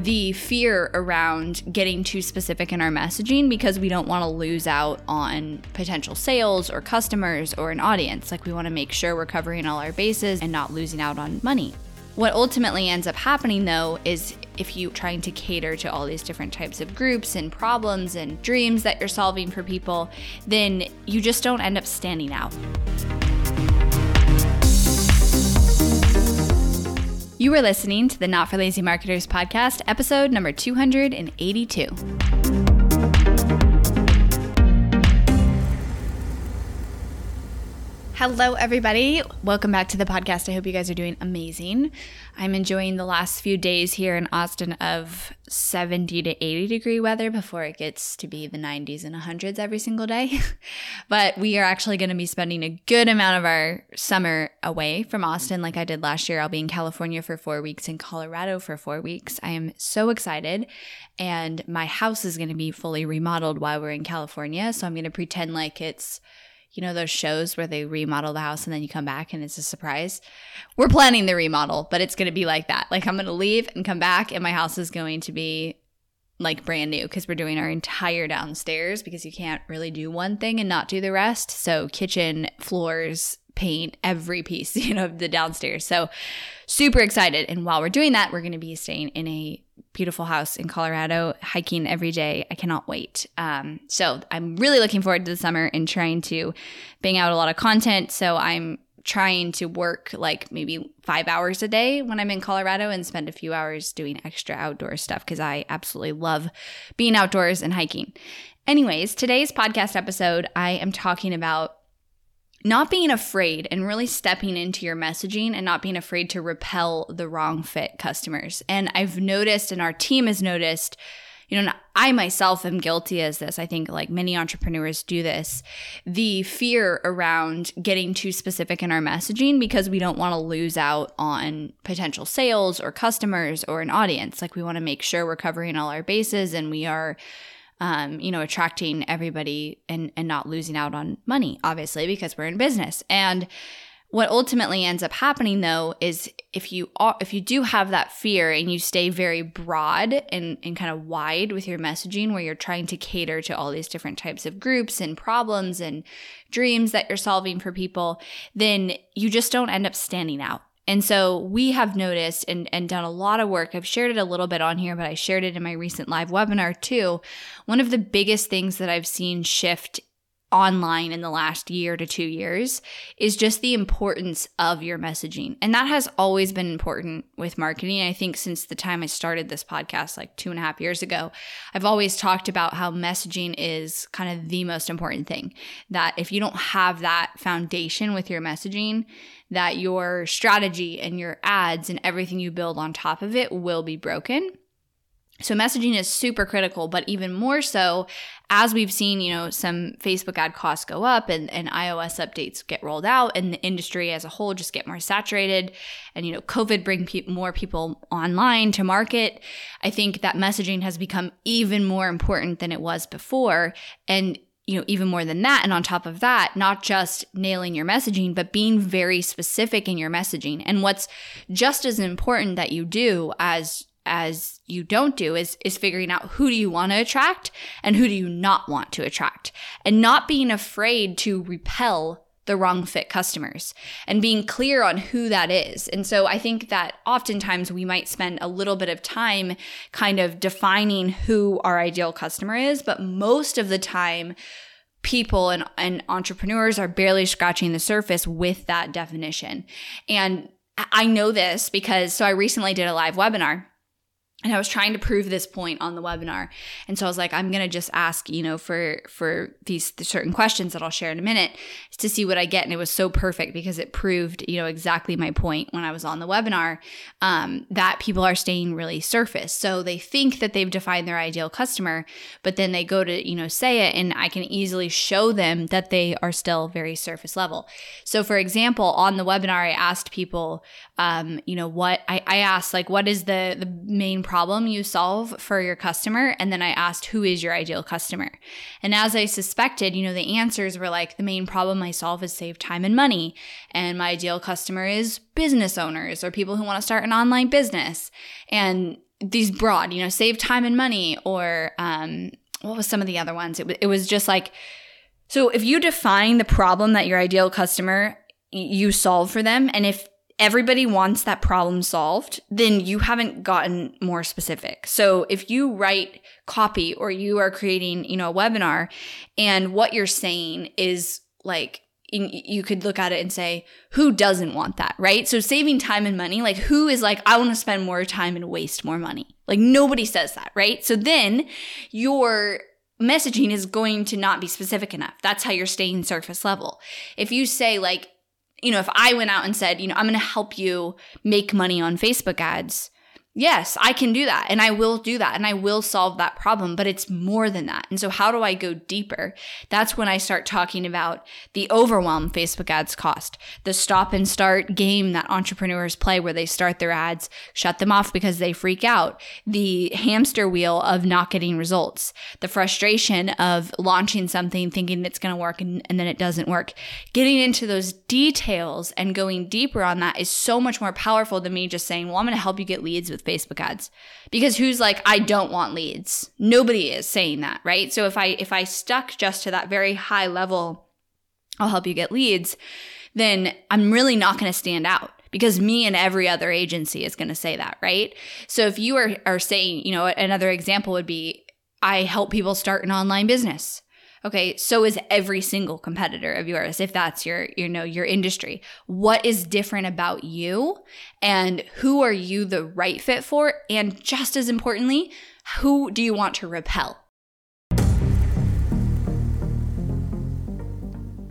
the fear around getting too specific in our messaging because we don't want to lose out on potential sales or customers or an audience. Like we want to make sure we're covering all our bases and not losing out on money. What ultimately ends up happening though is if you're trying to cater to all these different types of groups and problems and dreams that you're solving for people, then you just don't end up standing out. You are listening to the Not for Lazy Marketers podcast, episode number 282. Hello, everybody. Welcome back to the podcast. I hope you guys are doing amazing. I'm enjoying the last few days here in Austin of 70 to 80 degree weather before it gets to be the 90s and 100s every single day. but we are actually going to be spending a good amount of our summer away from Austin, like I did last year. I'll be in California for four weeks, in Colorado for four weeks. I am so excited. And my house is going to be fully remodeled while we're in California. So I'm going to pretend like it's you know those shows where they remodel the house and then you come back and it's a surprise? We're planning the remodel but it's going to be like that. Like i'm going to leave and come back and my house is going to be like brand new because we're doing our entire downstairs because you can't really do one thing and not do the rest. So kitchen floors paint every piece you know the downstairs. So super excited. And while we're doing that we're going to be staying in a beautiful house in Colorado, hiking every day. I cannot wait. Um, so I'm really looking forward to the summer and trying to bang out a lot of content. So I'm trying to work like maybe five hours a day when I'm in Colorado and spend a few hours doing extra outdoor stuff because I absolutely love being outdoors and hiking. Anyways, today's podcast episode, I am talking about not being afraid and really stepping into your messaging and not being afraid to repel the wrong fit customers. And I've noticed, and our team has noticed, you know, I myself am guilty as this. I think like many entrepreneurs do this. The fear around getting too specific in our messaging because we don't want to lose out on potential sales or customers or an audience. Like we want to make sure we're covering all our bases and we are um, you know, attracting everybody and and not losing out on money, obviously, because we're in business. And what ultimately ends up happening though is if you are, if you do have that fear and you stay very broad and, and kind of wide with your messaging where you're trying to cater to all these different types of groups and problems and dreams that you're solving for people, then you just don't end up standing out. And so we have noticed and, and done a lot of work. I've shared it a little bit on here, but I shared it in my recent live webinar too. One of the biggest things that I've seen shift online in the last year to two years is just the importance of your messaging. And that has always been important with marketing. I think since the time I started this podcast, like two and a half years ago, I've always talked about how messaging is kind of the most important thing. That if you don't have that foundation with your messaging, that your strategy and your ads and everything you build on top of it will be broken. So messaging is super critical, but even more so as we've seen, you know, some Facebook ad costs go up and, and iOS updates get rolled out and the industry as a whole just get more saturated and, you know, COVID bring pe- more people online to market. I think that messaging has become even more important than it was before. And you know, even more than that. And on top of that, not just nailing your messaging, but being very specific in your messaging. And what's just as important that you do as as you don't do is is figuring out who do you want to attract and who do you not want to attract and not being afraid to repel the wrong fit customers and being clear on who that is. And so I think that oftentimes we might spend a little bit of time kind of defining who our ideal customer is, but most of the time, people and, and entrepreneurs are barely scratching the surface with that definition. And I know this because so I recently did a live webinar and I was trying to prove this point on the webinar. And so I was like, I'm going to just ask, you know, for, for these certain questions that I'll share in a minute to see what I get. And it was so perfect because it proved, you know, exactly my point when I was on the webinar, um, that people are staying really surface. So they think that they've defined their ideal customer, but then they go to, you know, say it and I can easily show them that they are still very surface level. So for example, on the webinar, I asked people, um, you know, what I, I asked like, what is the, the main problem you solve for your customer. And then I asked, who is your ideal customer? And as I suspected, you know, the answers were like, the main problem I solve is save time and money. And my ideal customer is business owners or people who want to start an online business. And these broad, you know, save time and money, or um, what was some of the other ones? It, w- it was just like, so if you define the problem that your ideal customer you solve for them, and if everybody wants that problem solved, then you haven't gotten more specific. So if you write copy or you are creating, you know, a webinar and what you're saying is like you could look at it and say, who doesn't want that, right? So saving time and money, like who is like, I want to spend more time and waste more money? Like nobody says that, right? So then your messaging is going to not be specific enough. That's how you're staying surface level. If you say like, you know, if I went out and said, you know, I'm going to help you make money on Facebook ads, Yes, I can do that and I will do that and I will solve that problem, but it's more than that. And so, how do I go deeper? That's when I start talking about the overwhelm Facebook ads cost, the stop and start game that entrepreneurs play where they start their ads, shut them off because they freak out, the hamster wheel of not getting results, the frustration of launching something thinking it's going to work and, and then it doesn't work. Getting into those details and going deeper on that is so much more powerful than me just saying, well, I'm going to help you get leads with with Facebook ads. Because who's like I don't want leads? Nobody is saying that, right? So if I if I stuck just to that very high level I'll help you get leads, then I'm really not going to stand out because me and every other agency is going to say that, right? So if you are, are saying, you know, another example would be I help people start an online business. Okay, so is every single competitor of yours if that's your you know your industry. What is different about you and who are you the right fit for and just as importantly, who do you want to repel?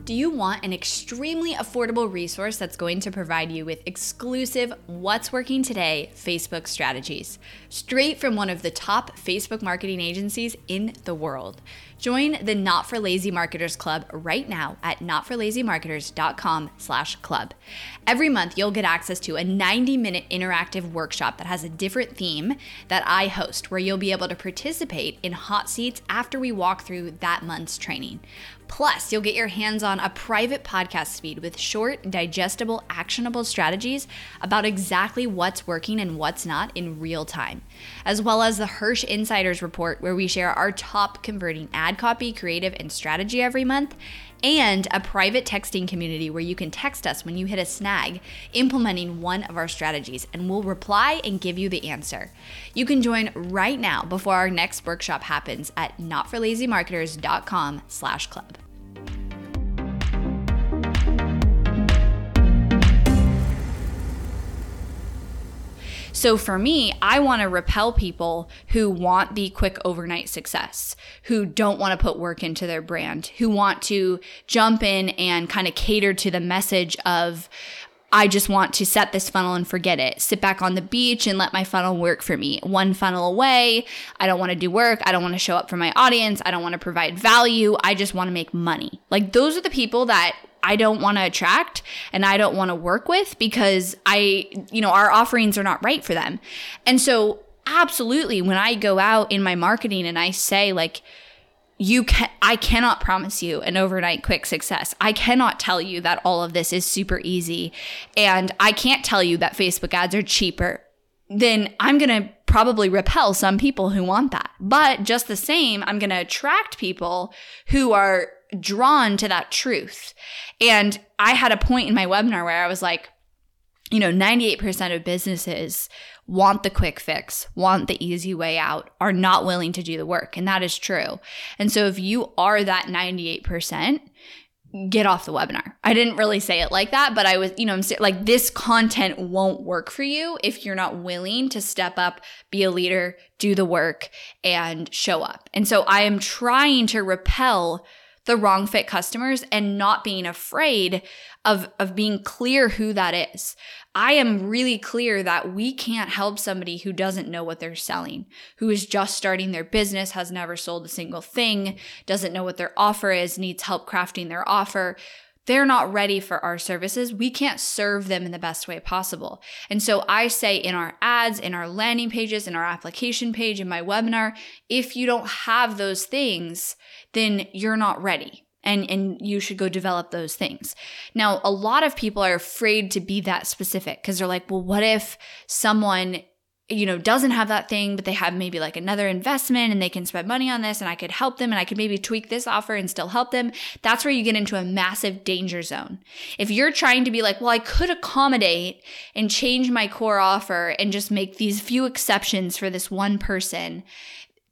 Do you want an extremely affordable resource that's going to provide you with exclusive What's Working Today Facebook strategies, straight from one of the top Facebook marketing agencies in the world? Join the Not for Lazy Marketers Club right now at notforlazymarketers.com slash club. Every month, you'll get access to a 90-minute interactive workshop that has a different theme that I host, where you'll be able to participate in hot seats after we walk through that month's training. Plus, you'll get your hands on a private podcast feed with short, digestible, actionable strategies about exactly what's working and what's not in real time, as well as the Hirsch Insiders Report, where we share our top converting ad copy, creative, and strategy every month and a private texting community where you can text us when you hit a snag implementing one of our strategies and we'll reply and give you the answer. You can join right now before our next workshop happens at notforlazymarketers.com slash club. So for me, I want to repel people who want the quick overnight success, who don't want to put work into their brand, who want to jump in and kind of cater to the message of, I just want to set this funnel and forget it. Sit back on the beach and let my funnel work for me. One funnel away. I don't want to do work. I don't want to show up for my audience. I don't want to provide value. I just want to make money. Like those are the people that I don't want to attract and I don't want to work with because I, you know, our offerings are not right for them. And so, absolutely, when I go out in my marketing and I say, like, you can I cannot promise you an overnight quick success. I cannot tell you that all of this is super easy and I can't tell you that Facebook ads are cheaper. Then I'm going to probably repel some people who want that. But just the same, I'm going to attract people who are drawn to that truth. And I had a point in my webinar where I was like, you know, 98% of businesses want the quick fix, want the easy way out, are not willing to do the work. And that is true. And so if you are that 98%, get off the webinar. I didn't really say it like that, but I was, you know, I'm like this content won't work for you if you're not willing to step up, be a leader, do the work and show up. And so I am trying to repel the wrong fit customers and not being afraid of, of being clear who that is. I am really clear that we can't help somebody who doesn't know what they're selling, who is just starting their business, has never sold a single thing, doesn't know what their offer is, needs help crafting their offer they're not ready for our services. We can't serve them in the best way possible. And so I say in our ads, in our landing pages, in our application page, in my webinar, if you don't have those things, then you're not ready. And, and you should go develop those things. Now, a lot of people are afraid to be that specific because they're like, well, what if someone you know, doesn't have that thing, but they have maybe like another investment and they can spend money on this and I could help them and I could maybe tweak this offer and still help them. That's where you get into a massive danger zone. If you're trying to be like, well, I could accommodate and change my core offer and just make these few exceptions for this one person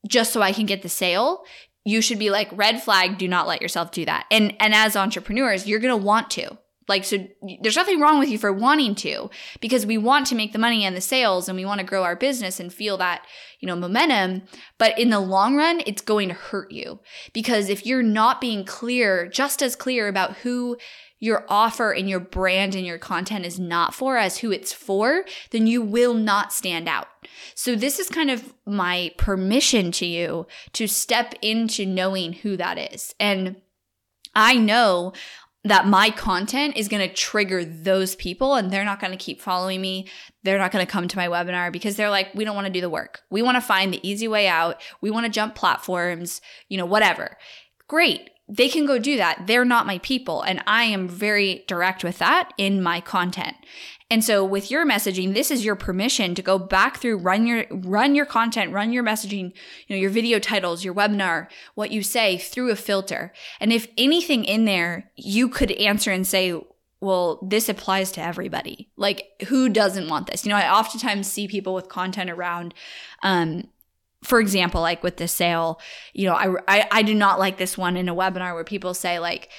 just so I can get the sale, you should be like red flag, do not let yourself do that. And and as entrepreneurs, you're going to want to. Like, so there's nothing wrong with you for wanting to because we want to make the money and the sales and we want to grow our business and feel that, you know, momentum. But in the long run, it's going to hurt you because if you're not being clear, just as clear about who your offer and your brand and your content is not for as who it's for, then you will not stand out. So this is kind of my permission to you to step into knowing who that is. And I know that my content is going to trigger those people and they're not going to keep following me. They're not going to come to my webinar because they're like, we don't want to do the work. We want to find the easy way out. We want to jump platforms, you know, whatever. Great they can go do that. They're not my people. And I am very direct with that in my content. And so with your messaging, this is your permission to go back through, run your, run your content, run your messaging, you know, your video titles, your webinar, what you say through a filter. And if anything in there, you could answer and say, well, this applies to everybody. Like, who doesn't want this? You know, I oftentimes see people with content around, um, for example, like with the sale, you know, I, I, I do not like this one in a webinar where people say like,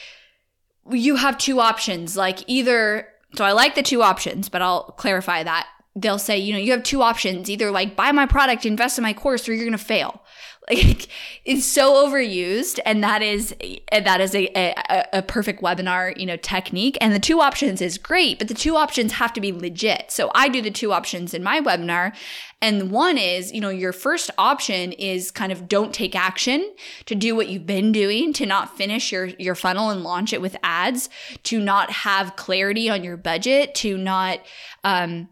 you have two options, like either, so I like the two options, but I'll clarify that. They'll say, you know, you have two options, either like buy my product, invest in my course, or you're going to fail. Like it's so overused, and that is that is a, a, a perfect webinar, you know, technique. And the two options is great, but the two options have to be legit. So I do the two options in my webinar, and one is, you know, your first option is kind of don't take action to do what you've been doing, to not finish your your funnel and launch it with ads, to not have clarity on your budget, to not um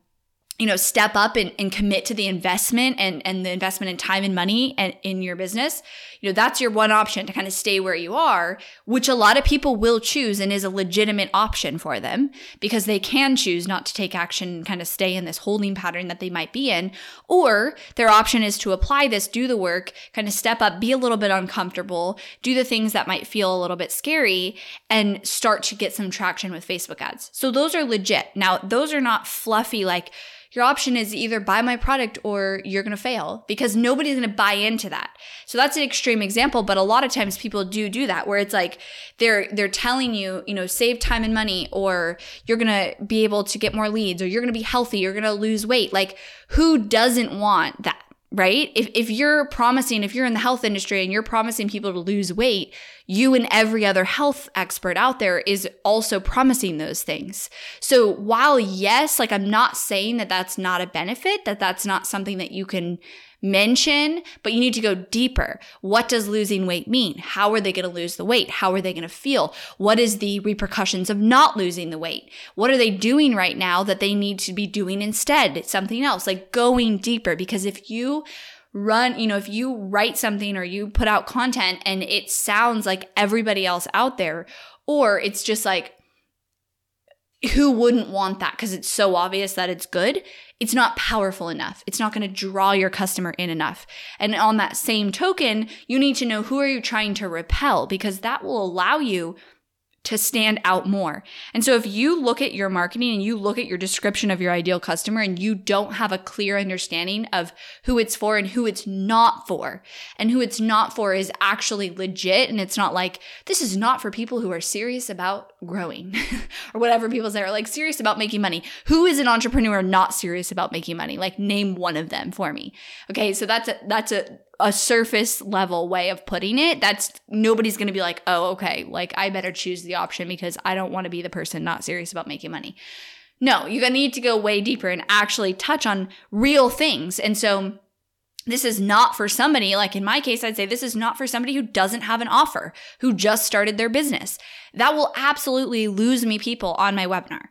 you know step up and, and commit to the investment and, and the investment in time and money and in your business you know that's your one option to kind of stay where you are which a lot of people will choose and is a legitimate option for them because they can choose not to take action and kind of stay in this holding pattern that they might be in. Or their option is to apply this do the work kind of step up be a little bit uncomfortable do the things that might feel a little bit scary and start to get some traction with facebook ads. So those are legit. Now those are not fluffy like your option is either buy my product or you're going to fail because nobody's going to buy into that. So that's an extreme example, but a lot of times people do do that where it's like they're they're telling you, you know, save time and money or you're going to be able to get more leads or you're going to be healthy, you're going to lose weight. Like who doesn't want that? Right? If, if you're promising, if you're in the health industry and you're promising people to lose weight, you and every other health expert out there is also promising those things. So while yes, like I'm not saying that that's not a benefit, that that's not something that you can mention, but you need to go deeper. What does losing weight mean? How are they going to lose the weight? How are they going to feel? What is the repercussions of not losing the weight? What are they doing right now that they need to be doing instead? It's something else, like going deeper. Because if you run, you know, if you write something or you put out content and it sounds like everybody else out there, or it's just like, who wouldn't want that because it's so obvious that it's good? it's not powerful enough. It's not going to draw your customer in enough. And on that same token, you need to know who are you trying to repel because that will allow you to stand out more. And so if you look at your marketing and you look at your description of your ideal customer and you don't have a clear understanding of who it's for and who it's not for, and who it's not for is actually legit and it's not like this is not for people who are serious about growing or whatever people say are like serious about making money. Who is an entrepreneur not serious about making money? Like name one of them for me. Okay, so that's a that's a a surface level way of putting it, that's nobody's going to be like, oh, okay, like I better choose the option because I don't want to be the person not serious about making money. No, you're going to need to go way deeper and actually touch on real things. And so this is not for somebody, like in my case, I'd say this is not for somebody who doesn't have an offer, who just started their business. That will absolutely lose me people on my webinar.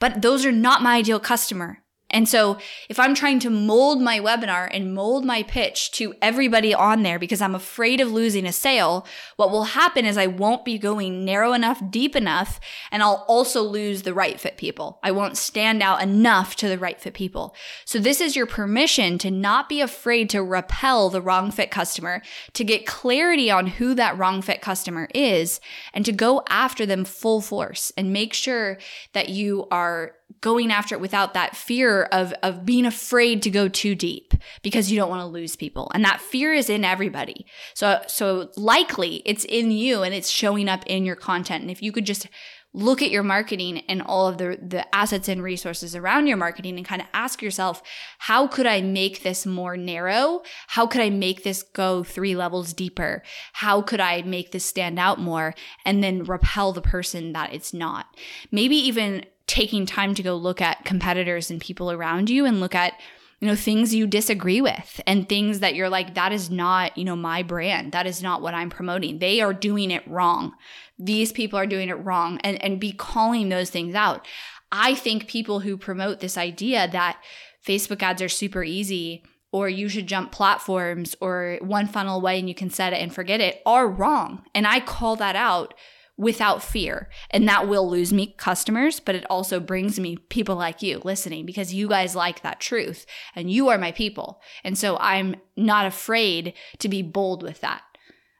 But those are not my ideal customer And so if I'm trying to mold my webinar and mold my pitch to everybody on there because I'm afraid of losing a sale, what will happen is I won't be going narrow enough, deep enough, and I'll also lose the right fit people. I won't stand out enough to the right fit people. So this is your permission to not be afraid to repel the wrong fit customer, to get clarity on who that wrong fit customer is, and to go after them full force and make sure that you are going after it without that fear of, of being afraid to go too deep because you don't want to lose people. And that fear is in everybody. So, so likely it's in you and it's showing up in your content. And if you could just look at your marketing and all of the, the assets and resources around your marketing and kind of ask yourself, how could I make this more narrow? How could I make this go three levels deeper? How could I make this stand out more and then repel the person that it's not? Maybe even taking time to go look at competitors and people around you and look at you know things you disagree with and things that you're like that is not you know my brand. That is not what i'm promoting. They are doing it wrong. These people are doing it wrong. And and be calling those things out. I think people who promote this idea that facebook ads are super easy or you should jump platforms or one funnel away and you can set it and forget it are wrong. And i call that out without fear. And that will lose me customers, but it also brings me people like you listening because you guys like that truth and you are my people. And so I'm not afraid to be bold with that.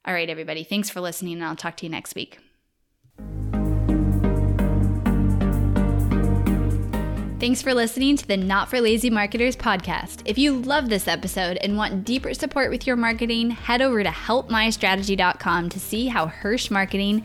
All right, everybody. Thanks for listening, and I'll talk to you next week. Thanks for listening to the Not for Lazy Marketers podcast. If you love this episode and want deeper support with your marketing, head over to helpmystrategy.com to see how Hirsch Marketing